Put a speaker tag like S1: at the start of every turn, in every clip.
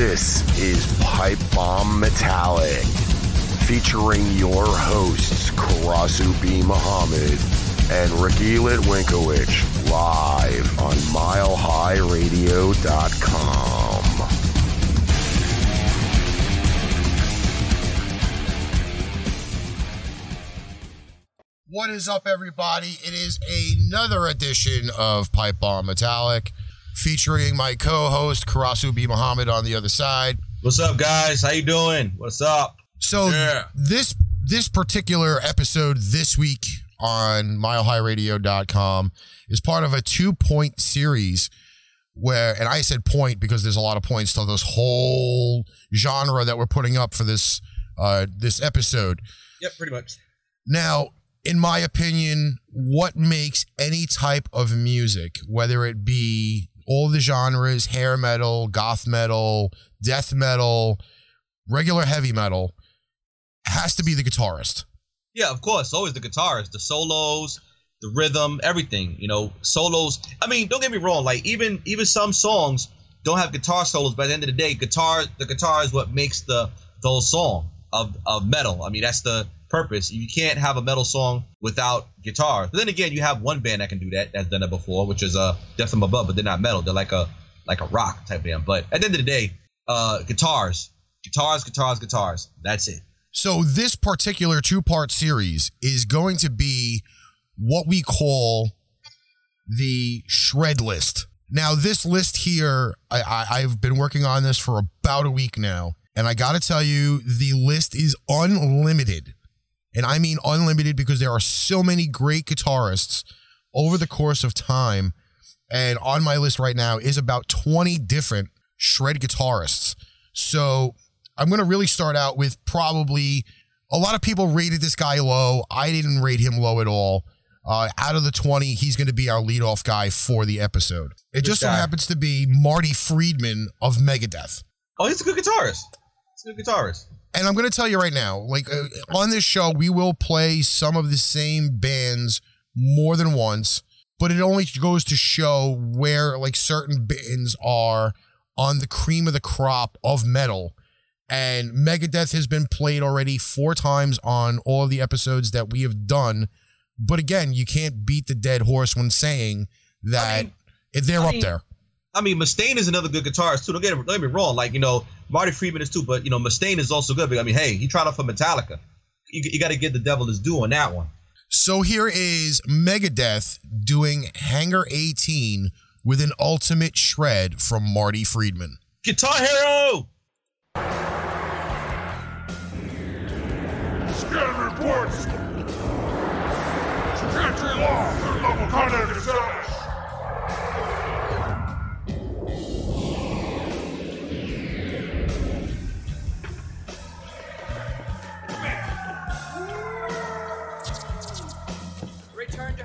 S1: This is Pipe Bomb Metallic, featuring your hosts Karasu B. Muhammad and Ricky Litwinkowicz, live on MileHighRadio.com. What is up, everybody? It is another edition of Pipe Bomb Metallic, featuring my co-host Karasu B. Muhammad on the other side.
S2: What's up, guys? How you doing? What's up?
S1: So
S2: Yeah.
S1: this this particular episode this week on milehighradio.com is part of a two-point series where and I said point because there's a lot of points to this whole genre that we're putting up for this uh this episode.
S2: Yep, pretty much.
S1: Now, in my opinion, what makes any type of music, whether it be all the genres, hair metal, goth metal, death metal, regular heavy metal, has to be the guitarist.
S2: Yeah, of course. Always the guitarist, the solos, the rhythm, everything. You know, solos. I mean, don't get me wrong. Like even even some songs don't have guitar solos, but at the end of the day, guitar the guitar is what makes the the whole song of of metal. I mean, that's the purpose. You can't have a metal song without guitar. But then again, you have one band that can do that. That's done it before, which is uh Death from Above, but they're not metal. They're like a like a rock type band. But at the end of the day, uh, guitars, guitars, guitars, guitars. That's it.
S1: So this particular two-part series is going to be what we call the shred list. Now, this list here, I, I, I've been working on this for about a week now, and I got to tell you, the list is unlimited. And I mean unlimited because there are so many great guitarists over the course of time. And on my list right now is about 20 different shred guitarists. So I'm going to really start out with probably a lot of people rated this guy low. I didn't rate him low at all. Uh, out of the 20, he's going to be our leadoff guy for the episode. It just so happens to be Marty Friedman of Megadeth.
S2: Oh, he's a good guitarist. He's a good guitarist.
S1: And I'm going to tell you right now, like uh, on this show, we will play some of the same bands more than once, but it only goes to show where like certain bands are on the cream of the crop of metal. And Megadeth has been played already four times on all of the episodes that we have done. But again, you can't beat the dead horse when saying that
S2: mean-
S1: they're
S2: I
S1: up there.
S2: I mean, Mustaine is another good guitarist too. Don't get, don't get me wrong. Like you know, Marty Friedman is too, but you know, Mustaine is also good. But I mean, hey, he tried out for Metallica. You, you got to give the devil his due on that one.
S1: So here is Megadeth doing Hangar 18 with an ultimate shred from Marty Friedman.
S2: Guitar Hero.
S3: Scan reports. Security law. The local contact established.
S4: Return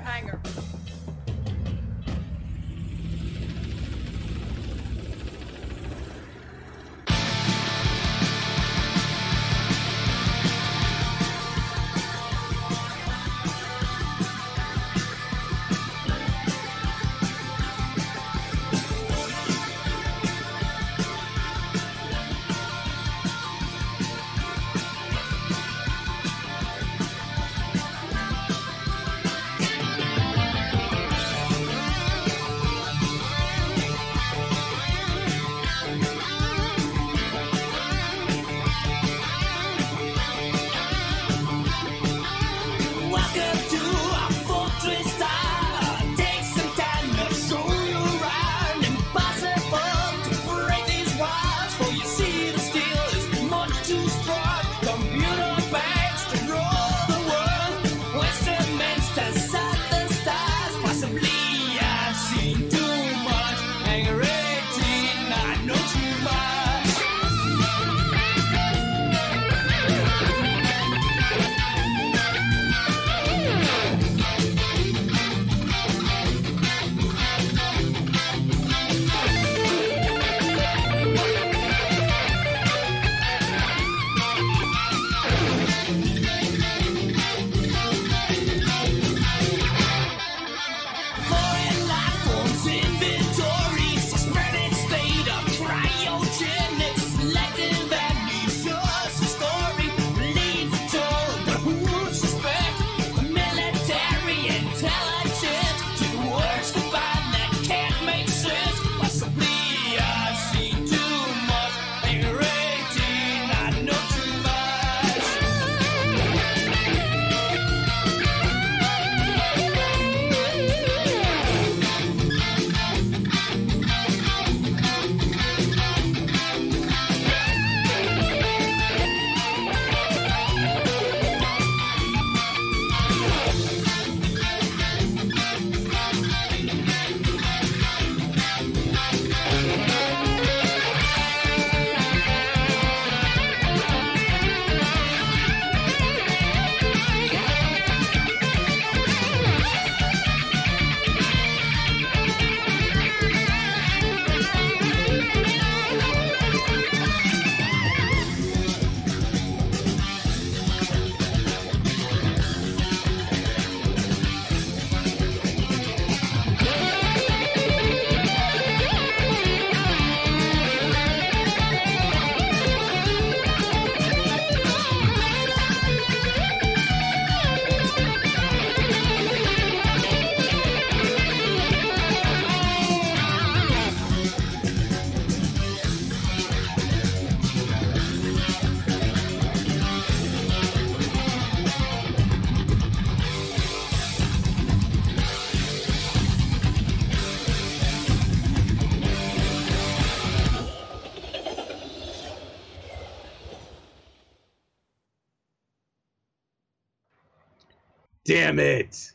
S4: to
S2: Damn it.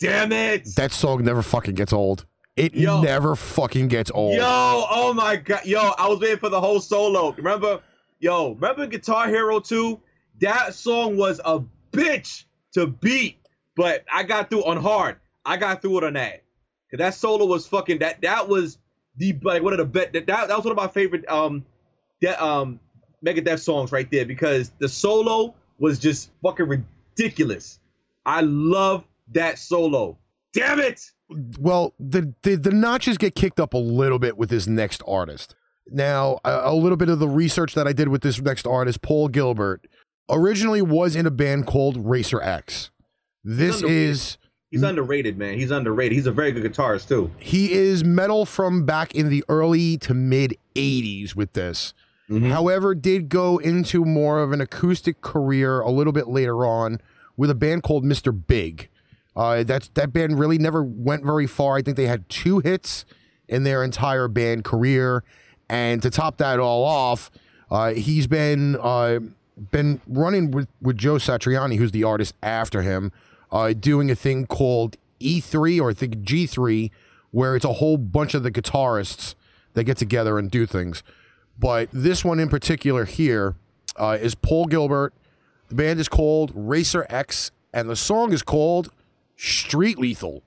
S2: Damn it.
S4: That song never fucking gets old. It
S2: Yo.
S4: never fucking gets old.
S2: Yo, oh my god. Yo, I was waiting for the whole solo. Remember? Yo, remember Guitar Hero 2? That song was a bitch to beat, but I got through on hard. I got through it on that. Cause that solo was fucking that that was the like one of the best that, that that was one of my favorite um that um Megadeth songs right there because the solo was just fucking ridiculous. I love that solo. Damn it!
S4: well, the, the the notches get kicked up a little bit with this next artist. Now, a, a little bit of the research that I did with this next artist, Paul Gilbert, originally was in a band called Racer X. This is
S2: He's underrated, man. He's underrated. He's a very good guitarist too.
S4: he is metal from back in the early to mid 80s with this.
S2: Mhm.
S4: However, did go into more of an acoustic career a little bit later on with a band called Mr. Big. Uh, that's that band really never went very far. I think they had two hits in their entire band career, and to top that all off, uh, he's been uh, been running with with Joe Satriani, who's the artist after him, uh, doing a thing called E3 or I think G3, where it's a whole bunch of the guitarists that get together and do things. But this one in particular here uh, is Paul Gilbert. The band is called Racer X, and the song is called Street Lethal.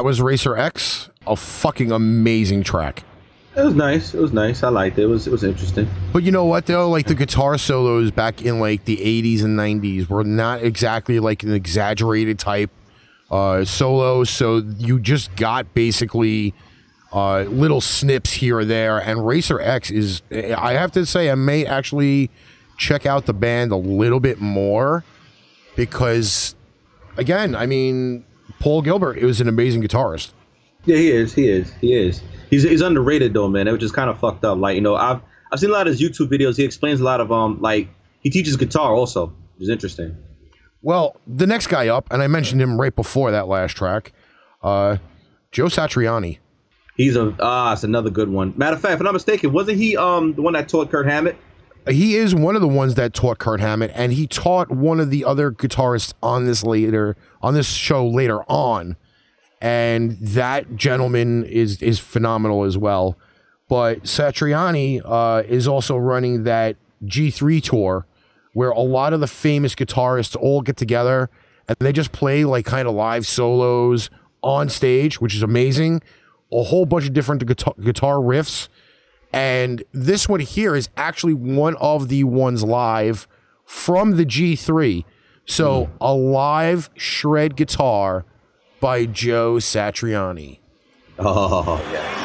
S5: That
S1: was Racer X, a fucking amazing track.
S2: It was nice. It was nice. I liked it. It was it was interesting.
S1: But you know what though? Like the guitar solos back in like the 80s and 90s were not exactly like an exaggerated type uh solo, so you just got basically uh little snips here or there and Racer X is I have to say I may actually check out the band a little bit more because again, I mean Paul Gilbert is an amazing guitarist.
S2: Yeah, he is. He is. He is. He's he's underrated though, man. Which is kind of fucked up. Like you know, I've I've seen a lot of his YouTube videos. He explains a lot of um like he teaches guitar also, which is interesting.
S1: Well, the next guy up, and I mentioned him right before that last track, uh, Joe Satriani.
S2: He's a ah, it's another good one. Matter of fact, if I'm not mistaken, wasn't he um the one that taught Kurt Hammett?
S1: He is one of the ones that taught Kurt Hammett, and he taught one of the other guitarists on this later on this show later on, and that gentleman is is phenomenal as well. But Satriani uh, is also running that G3 tour, where a lot of the famous guitarists all get together and they just play like kind of live solos on stage, which is amazing. A whole bunch of different guitar, guitar riffs. And this one here is actually one of the ones live from the G3. So hmm. a live shred guitar by Joe Satriani.
S2: Oh yeah.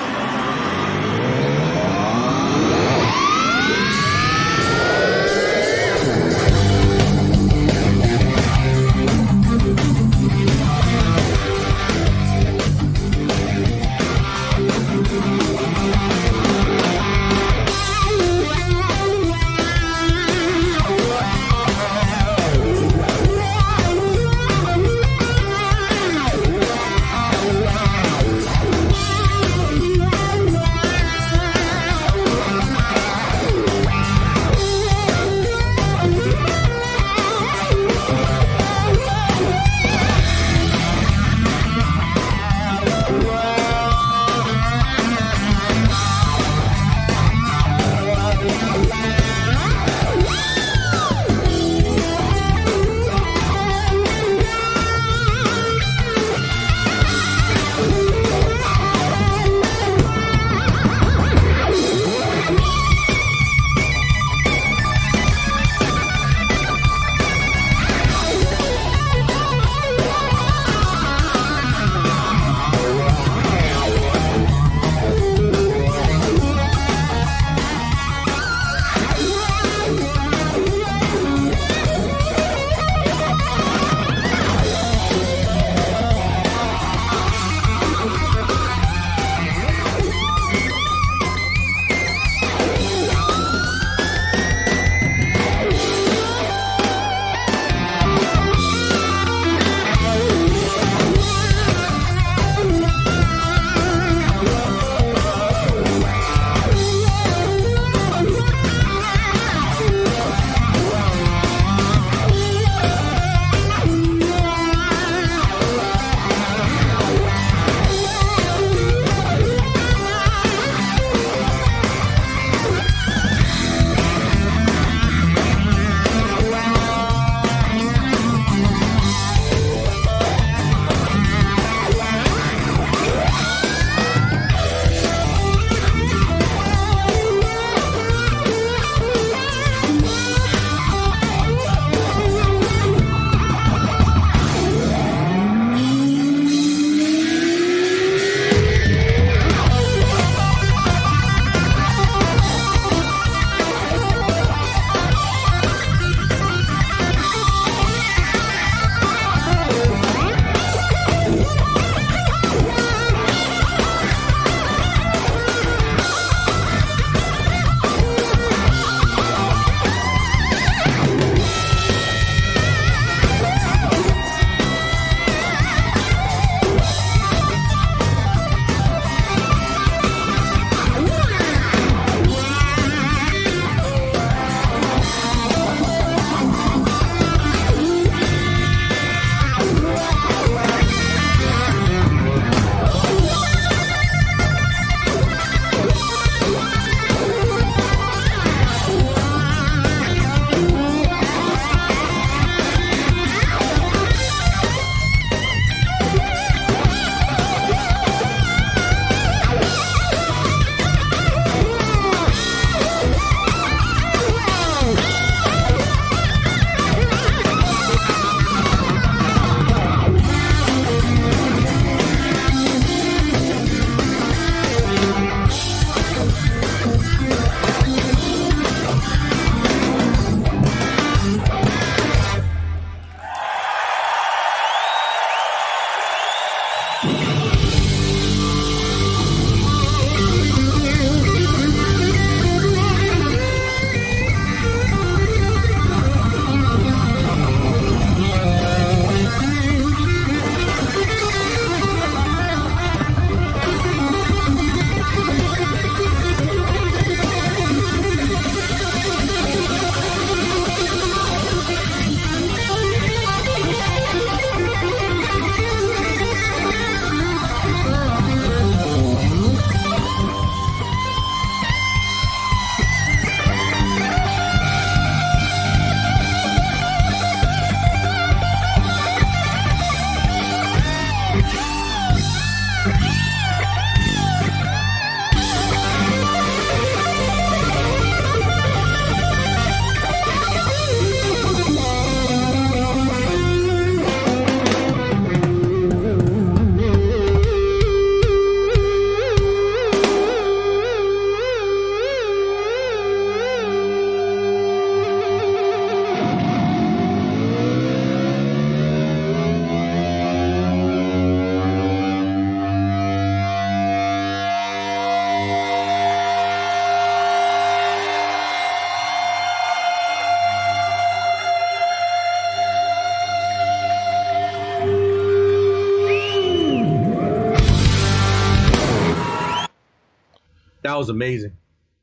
S2: That was amazing.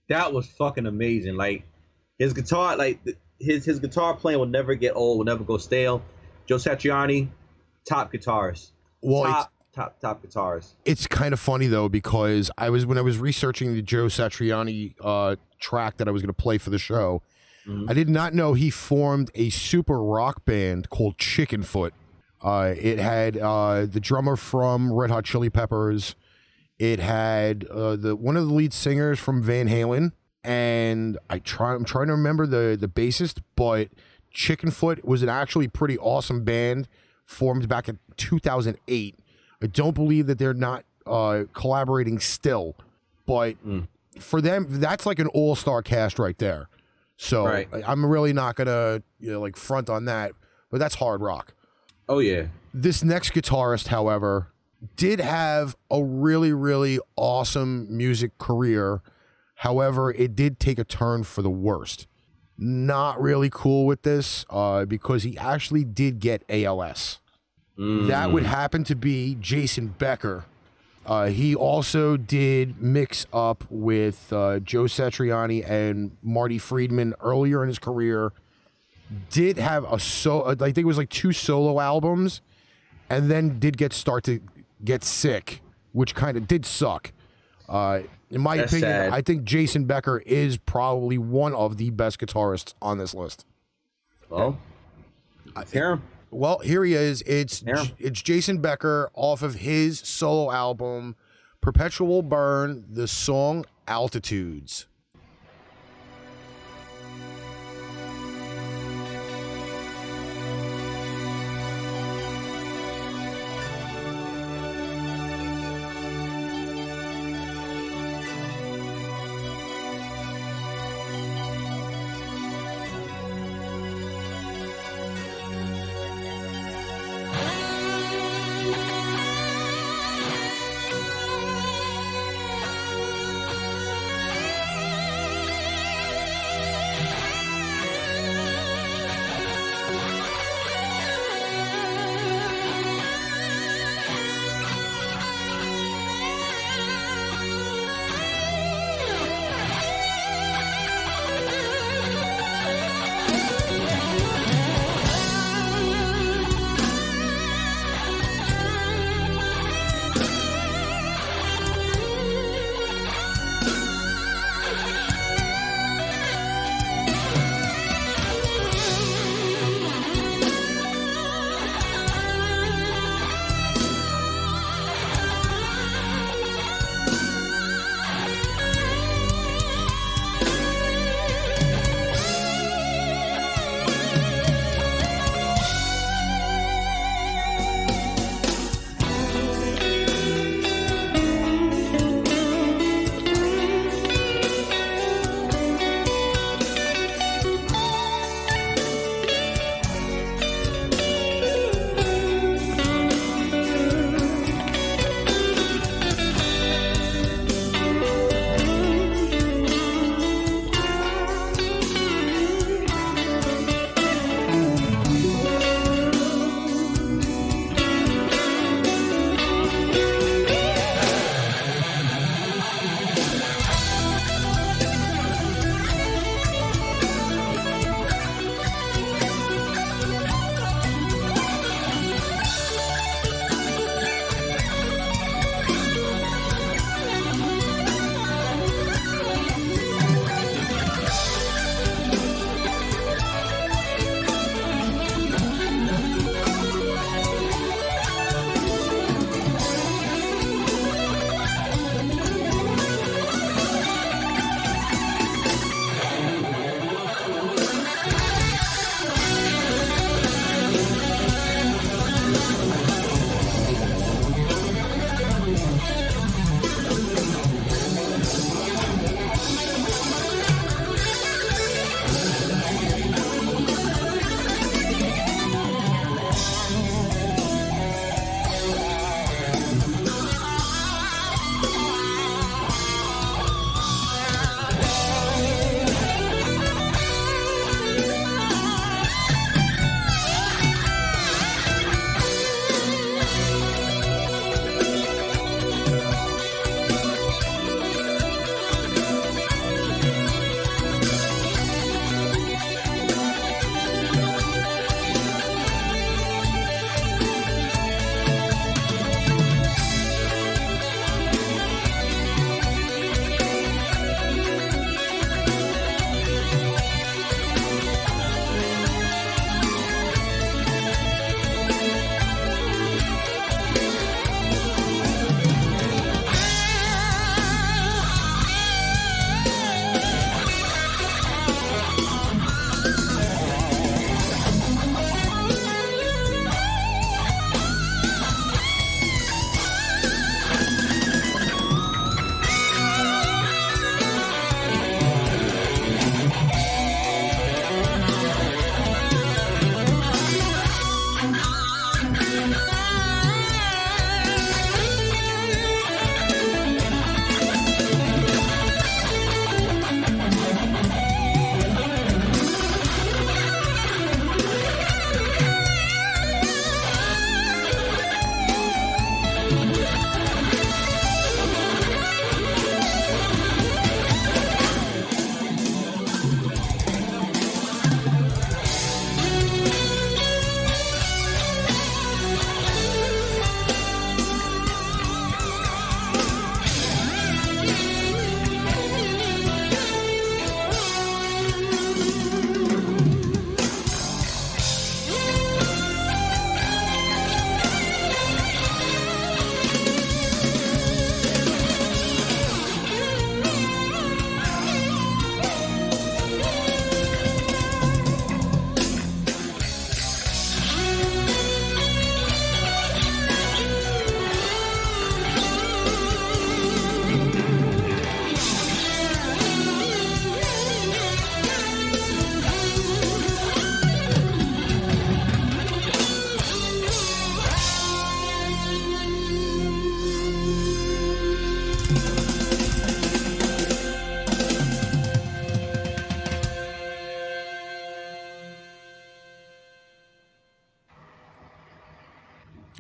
S2: That was fucking amazing. Like his guitar, like his his guitar playing will never get old, will never go stale. Joe Satriani, top guitarist.
S1: Well,
S2: top, top, top guitarist.
S1: it's kind of funny though because I was when I was researching the Joe Satriani uh, track that I was going to play for the show.
S2: Mhm.
S1: I did not know he formed a super rock band called Chickenfoot. Uh, it had uh, the drummer from Red Hot Chili Peppers. It had uh, the one of the lead singers from Van Halen, and I try I'm trying to remember the the bassist, but Chickenfoot was an actually pretty awesome band formed back in 2008. I don't believe that they're not uh, collaborating still, but
S2: Mm.
S1: for them, that's like an all star cast right there. So
S2: Right.
S1: I'm really not gonna you know, like front on that, but that's hard rock.
S2: Oh yeah.
S1: This next guitarist, however, did have a really, really awesome music career. However, it did take a turn for the worst. Not really cool with this uh, because he actually did get ALS. That would happen to be Jason Becker. Uh, he also did mix up with uh, Joe Satriani and Marty Friedman earlier in his career. Did have a so I think it was like two solo albums, and then did get start to get sick, which kind of did suck. Uh, in my
S2: That's
S1: opinion,
S2: sad.
S1: I think Jason Becker is probably one of the best guitarists on this list.
S2: Well, hear him.
S1: Well, here he is. It's it's Jason Becker off of his solo album Perpetual Burn, the song Altitudes.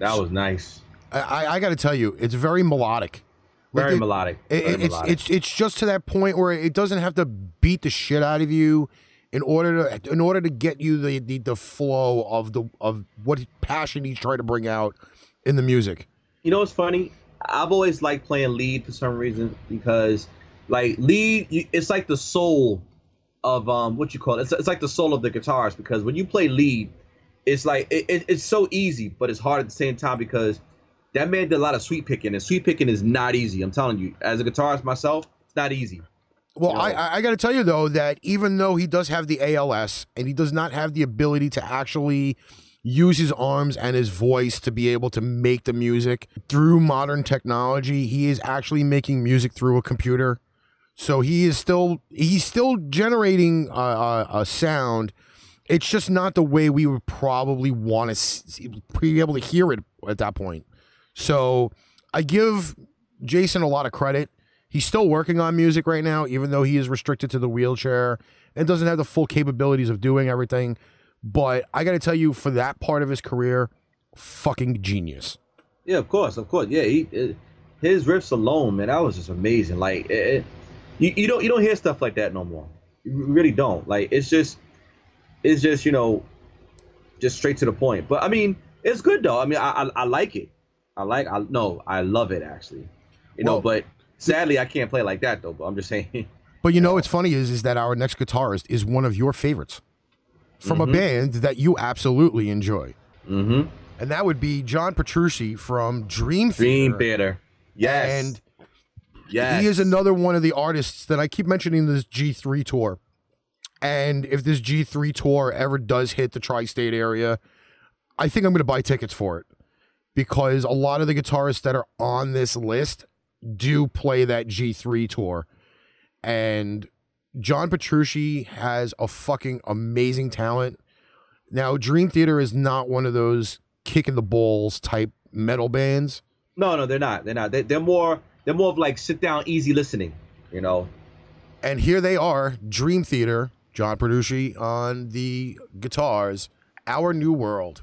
S2: That was nice.
S1: I, I, I got to tell you, it's very melodic. Like
S2: Very
S1: it-
S2: melodic.
S1: It,
S2: Very
S1: it- it's
S2: melodic.
S1: it's it's just to that point where it doesn't have to beat the shit out of you in order to in order to get you the the, the flow of the of what passion he's trying to bring out in the music.
S2: you know what's funny? I've always liked playing lead for some reason because, like, lead, it's like the soul of um what you call it. It's, it's like the soul of the guitars because when you play lead, it's like it, it, it's so easy, but it's hard at the same time because that man did a lot of sweep picking, and sweep picking is not easy. I'm telling you, as a guitarist myself, it's not easy.
S1: Well,
S2: You know?
S1: I I, I got to tell you though that even though he does have the ALS and he does not have the ability to actually use his arms and his voice to be able to make the music through modern technology, he is actually making music through a computer. So he is still he's still generating a, a, a sound. It's just not the way we would probably want to be able to hear it at that point. So I give Jason a lot of credit. He's still working on music right now, even though he is restricted to the wheelchair and doesn't have the full capabilities of doing everything. But I got to tell you, for that part of his career, fucking genius.
S2: Yeah, of course, of course. Yeah, he, it, his riffs alone, man, that was just amazing. Like, it, it- you, you don't you don't hear stuff like that no more. You really don't. Like, it's just, it's just you know, just straight to the point. But I mean, it's good though. I mean, I I, I like it. I like. I no, I love it actually. You know, but sadly, I can't play like that though. But I'm just saying.
S1: But you know what's funny is is that our next guitarist is one of your favorites from a band that you absolutely enjoy,
S2: mm-hmm.
S1: and that would be John Petrucci from Dream Theater.
S2: Dream Theater. Yes.
S1: And
S2: yes.
S1: he is another one of the artists that I keep mentioning this G3 tour. And if this G3 tour ever does hit the tri state area, I think I'm going to buy tickets for it because a lot of the guitarists that are on this list do play that G3 tour. And John Petrucci has a fucking amazing talent. Now, Dream Theater is not one of those kick in the balls type metal bands.
S2: No, no, they're not. They're not. They, they're more. They're more of like sit down, easy listening. You know.
S1: And here they are, Dream Theater, John Petrucci on the guitars, Our New World.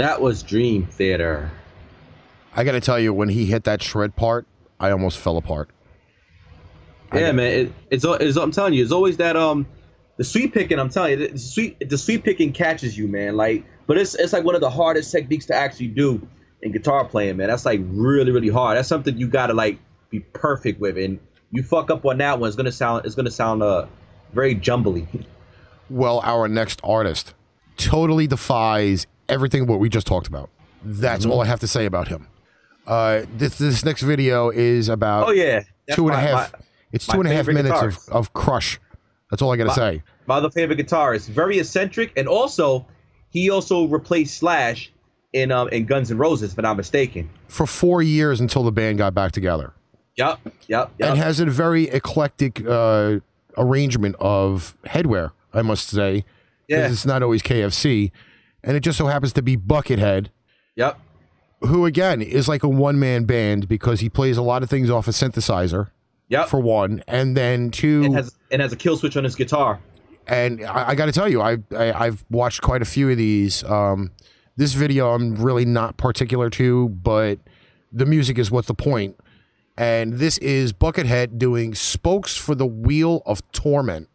S2: That was Dream Theater.
S1: I got to tell you, when he hit that shred part, I almost fell apart. I
S2: Yeah, man. It, it's, it's I'm telling you, it's always that um the sweep picking. I'm telling you, the sweet the sweep picking catches you, man. Like, but it's it's like one of the hardest techniques to actually do in guitar playing, man. That's like really really hard. That's something you gotta like be perfect with, and you fuck up on that one, it's gonna sound it's gonna sound uh very jumbly.
S1: Well, our next artist totally defies everything what we just talked about. That's
S2: Mm-hmm.
S1: all I have to say about him. Uh, this this next video is about
S2: Oh yeah, That's
S1: two and a half.
S2: my-
S1: it's two and a half minutes of,
S2: guitarist.
S1: of crush. That's all I got to
S2: My-
S1: say.
S2: my other favorite guitarist. Very eccentric, and also he also replaced Slash in um in Guns N' Roses, if I'm not mistaken.
S1: For four years until the band got back together,
S2: Yep, yep, yep.
S1: and has a very eclectic uh, arrangement of headwear. I must say,
S2: Yeah.
S1: it's not always KFC, and it just so happens to be Buckethead,
S2: yep.
S1: who again is like a one man band because he plays a lot of things off a synthesizer.
S2: Yep.
S1: For one, and then two,
S2: and has and has a kill switch on his guitar.
S1: and I, I got to tell you, I, I I've watched quite a few of these. Um, this video I'm really not particular to, but the music is what's the point. And this is Buckethead doing "Spokes for the Wheel of Torment."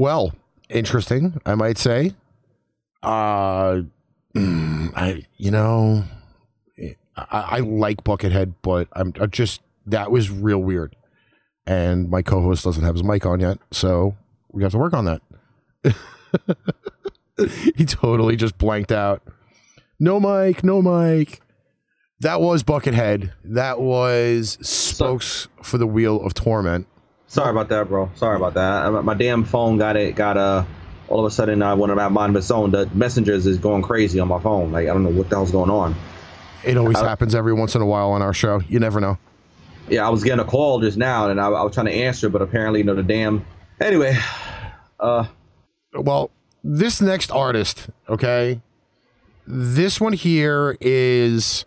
S1: Well, interesting, I might say. Uh, mm, I you know, I, I like Buckethead, but I'm I just that was real weird, and my co-host doesn't have his mic on yet, so we have to work on that. he totally just blanked out. No mic, no mic. That was Buckethead. That was spokes for the wheel of torment.
S2: Sorry about that, bro. Sorry about that. My damn phone got it. Got uh, all of a sudden, uh, when I'm at mind of its own, the messengers is going crazy on my phone. Like I don't know what the hell's going on.
S1: It always
S2: Uh,
S1: happens every once in a while on our show. You never know.
S2: Yeah, I was getting a call just now, and I, I was trying to answer, but apparently, you know, the damn. Anyway, uh,
S1: Well, this next artist, okay, this one here is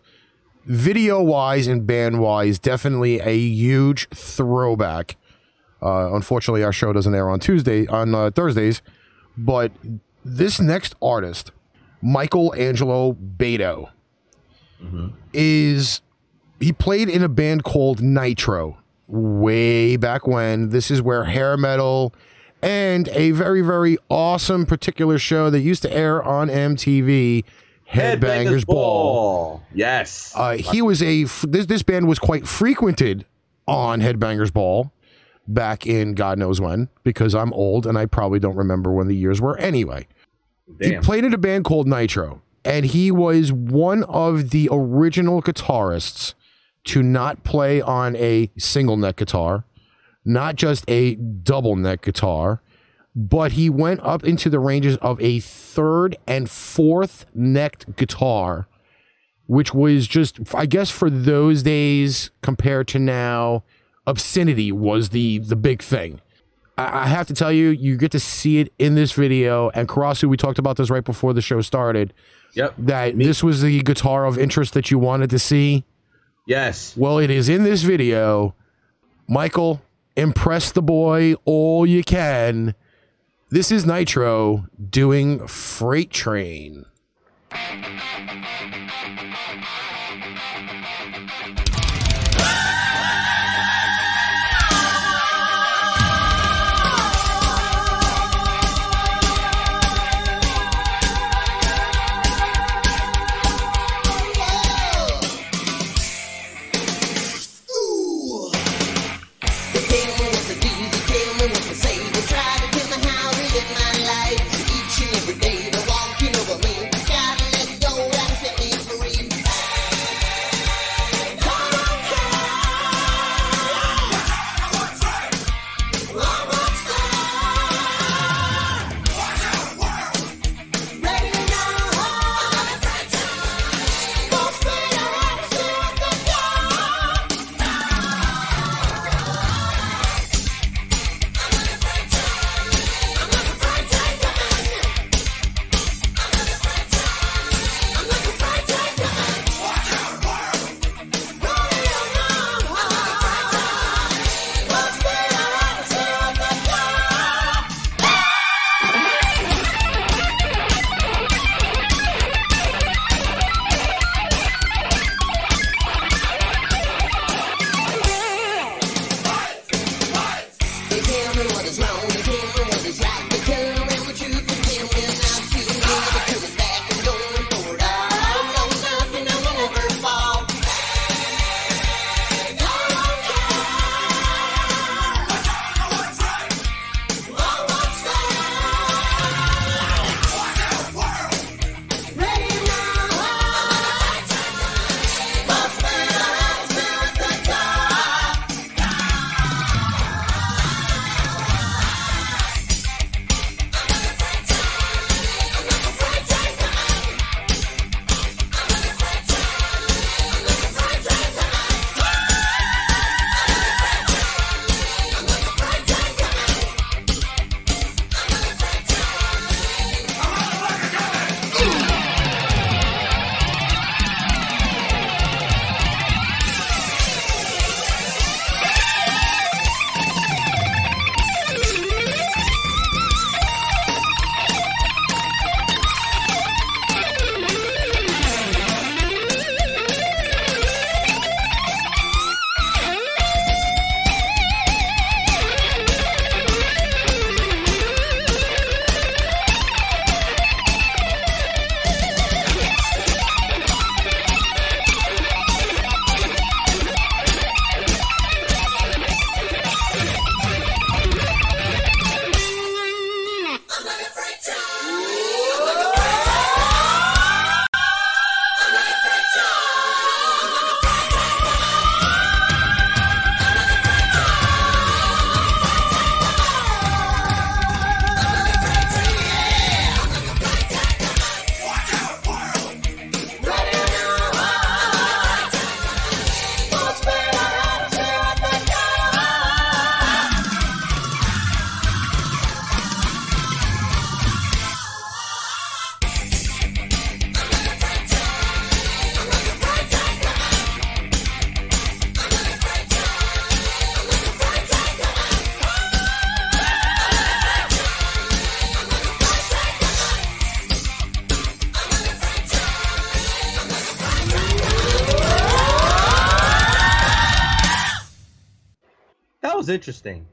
S1: video wise and band wise definitely a huge throwback. Uh, unfortunately, our show doesn't air on Tuesday on uh, Thursdays, but this next artist, Michael Angelo Batio, is he played in a band called Nitro way back when. This is where hair metal and a very, very awesome particular show that used to air on MTV, Headbangers, Ball.
S2: Yes.
S1: Uh, he was a f- this this band was quite frequented on Headbangers Ball back in God knows when because I'm old and I probably don't remember when the years were. Anyway, he played in a band called Nitro, and he was one of the original guitarists to not play on a single neck guitar, not just a double neck guitar, but he went up into the ranges of a third and fourth necked guitar, which was just, I guess, for those days compared to now, obscenity was the the big thing. I I have to tell you, you get to see it in this video. And Karasu, we talked about this right before the show started.
S2: Yep.
S1: That this was the guitar of interest that you wanted to see.
S2: Yes.
S1: Well, it is in this video. Michael, impress the boy all you can. This is Nitro doing Freight Train.
S2: interesting.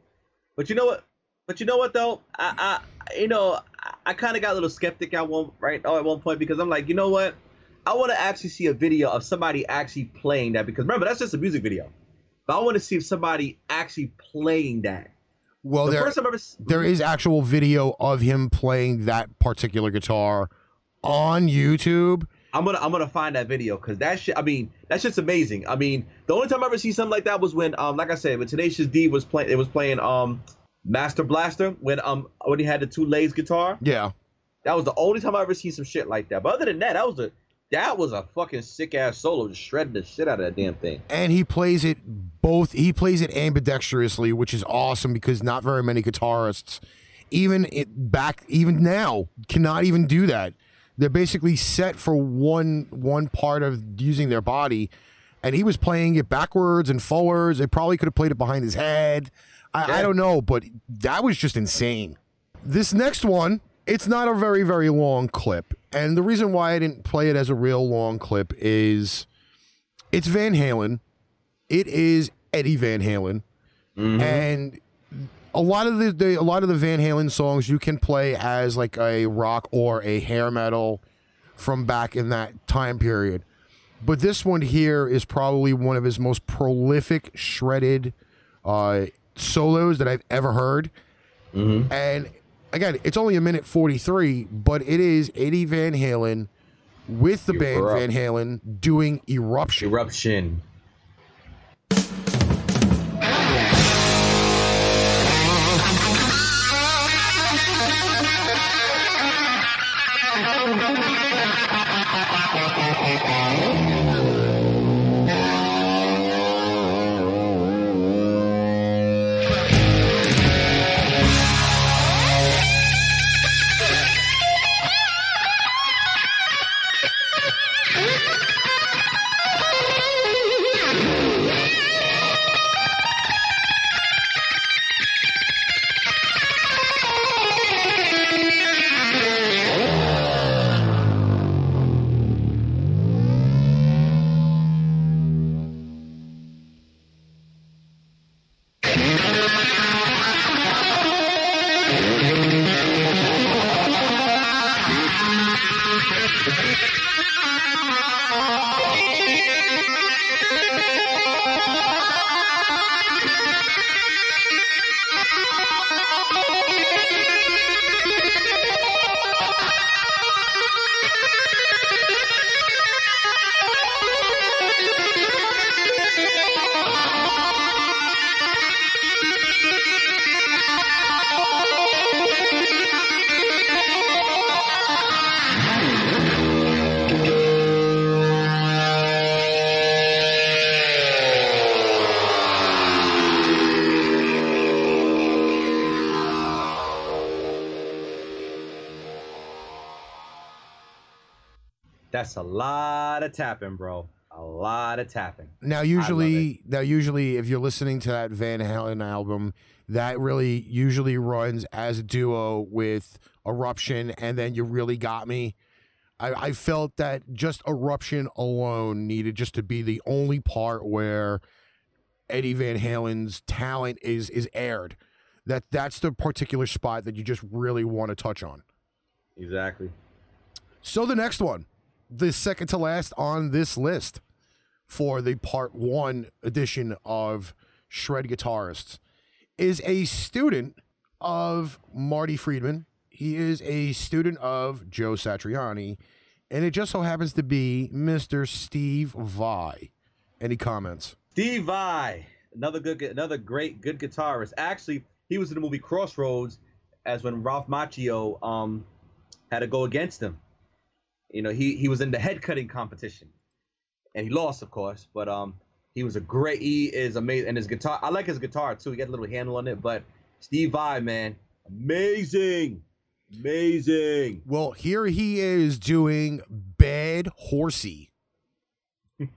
S2: But you know what? But you know what though? I, I you know, I, I kind of got a little skeptic at one right oh, at one point because I'm like, you know what? I want to actually see a video of somebody actually playing that because remember that's just a music video. But I want to see if somebody actually playing that.
S1: Well,
S2: the
S1: there
S2: ever
S1: there is actual video of him playing that particular guitar on YouTube.
S2: I'm gonna I'm gonna find that video because that shit. I mean, that's just amazing. I mean, the only time I ever see something like that was when, um, like I said, when Tenacious D was playing. It was playing um, Master Blaster when um when he had the two lays guitar.
S1: Yeah.
S2: That was the only time I ever seen some shit like that. But other than that, that was a that was a fucking sick ass solo, just shredding the shit out of that damn thing.
S1: and he plays it both he plays it ambidextrously which is awesome because not very many guitarists even it back even now cannot even do that they're basically set for one one part of using their body. And he was playing it backwards and forwards. They probably could have played it behind his head. I, I don't know but that was just insane. This next one it's not a very very long clip. And the reason why i didn't play it as a real long clip is it's Van Halen. It is Eddie Van Halen, mm-hmm. and a lot of the, the a lot of the Van Halen songs you can play as like a rock or a hair metal from back in that time period. But this one here is probably one of his most prolific shredded uh, solos that I've ever heard. And again, it's only a minute 43, but it is Eddie Van Halen with the band Van Halen doing Eruption.
S2: Eruption. Lot of tapping, bro. A lot of tapping.
S1: Now, usually, now usually, if you're listening to that Van Halen album, that really usually runs as a duo with Eruption, and then you really got me. I, I felt that just Eruption alone needed just to be the only part where Eddie Van Halen's talent is is aired. That that's the particular spot that you just really want to touch on.
S2: Exactly.
S1: So the next one, the second to last on this list for the part one edition of Shred Guitarists, is a student of Marty Friedman. He is a student of Joe Satriani, and it just so happens to be Mr. Steve Vai. Any comments?
S2: Steve Vai, another good, another great, good guitarist. Actually, he was in the movie Crossroads, as when Ralph Macchio um had to go against him. You know, he he was in the head cutting competition, and he lost, of course. But um, he was a great. He is amazing, and his guitar. I like his guitar too. He got a little handle on it, but Steve Vai, man, amazing, amazing.
S1: Well, here he is doing Bad Horsie.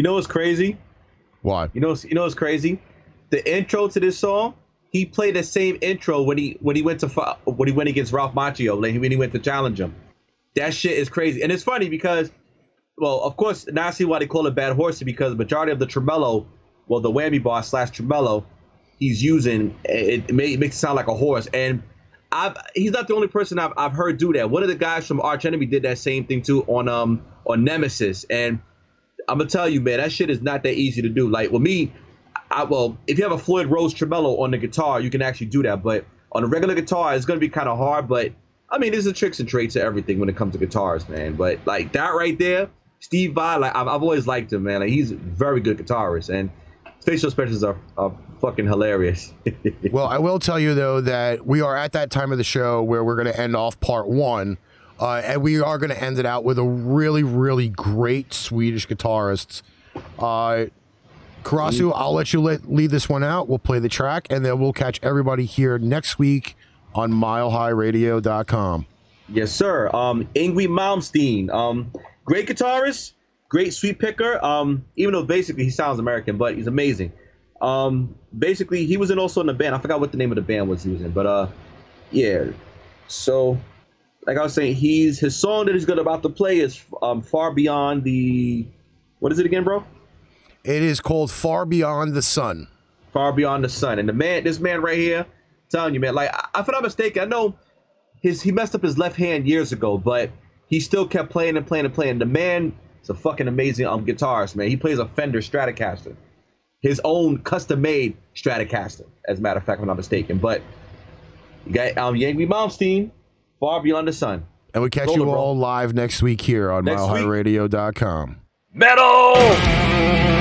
S2: You know what's crazy?
S1: Why?
S2: You know, you know what's crazy? The intro to this song, he played the same intro when he when he went to when he went against Ralph Macchio, like when he went to challenge him. That shit is crazy, and it's funny because, well, of course, now I see why they call it bad horsie because the majority of the tremolo, well, the whammy bar slash tremolo, he's using it, it, may, it makes it sound like a horse, and I've he's not the only person I've, I've heard do that. One of the guys from Arch Enemy did that same thing too on um on Nemesis, and I'm gonna tell you, man, that shit is not that easy to do. Like with me, I well, if you have a Floyd Rose tremolo on the guitar, you can actually do that. But on a regular guitar, it's gonna be kind of hard. But I mean, there's a tricks and traits to everything when it comes to guitars, man. But like that right there, Steve Vai, like I've, I've always liked him, man. Like he's a very good guitarist, and facial expressions are, are fucking hilarious.
S1: Well, I will tell you though that we are at that time of the show where we're to end off part one, uh, and we are going to end it out with a really, really great Swedish guitarist. Uh, Karasu, I'll let you let, lead this one out. We'll play the track, and then we'll catch everybody here next week on MileHighRadio.com.
S2: Yes, sir. Um, Yngwie Malmsteen, um, great guitarist, great sweep picker. Um, even though basically he sounds American, but he's amazing. Um, basically he was in also in the band. I forgot what the name of the band was he was in, but uh, yeah. So, like I was saying, he's his song that he's gonna about to play is um far beyond the, what is it again, bro?
S1: It is called Far Beyond the Sun.
S2: Far beyond the sun. And the man, this man right here, telling you, man, like I- if I'm not mistaken, I know his he messed up his left hand years ago, but he still kept playing and playing and playing. The man is a fucking amazing um guitarist, man. He plays a Fender Stratocaster, his own custom made Stratocaster, as a matter of fact, if I'm not mistaken. But you got um Yngwie Malmsteen, Far Beyond the Sun.
S1: And we catch you
S2: bro.
S1: all live next week here on
S2: Next.
S1: MileHighRadio.com.
S3: Metal!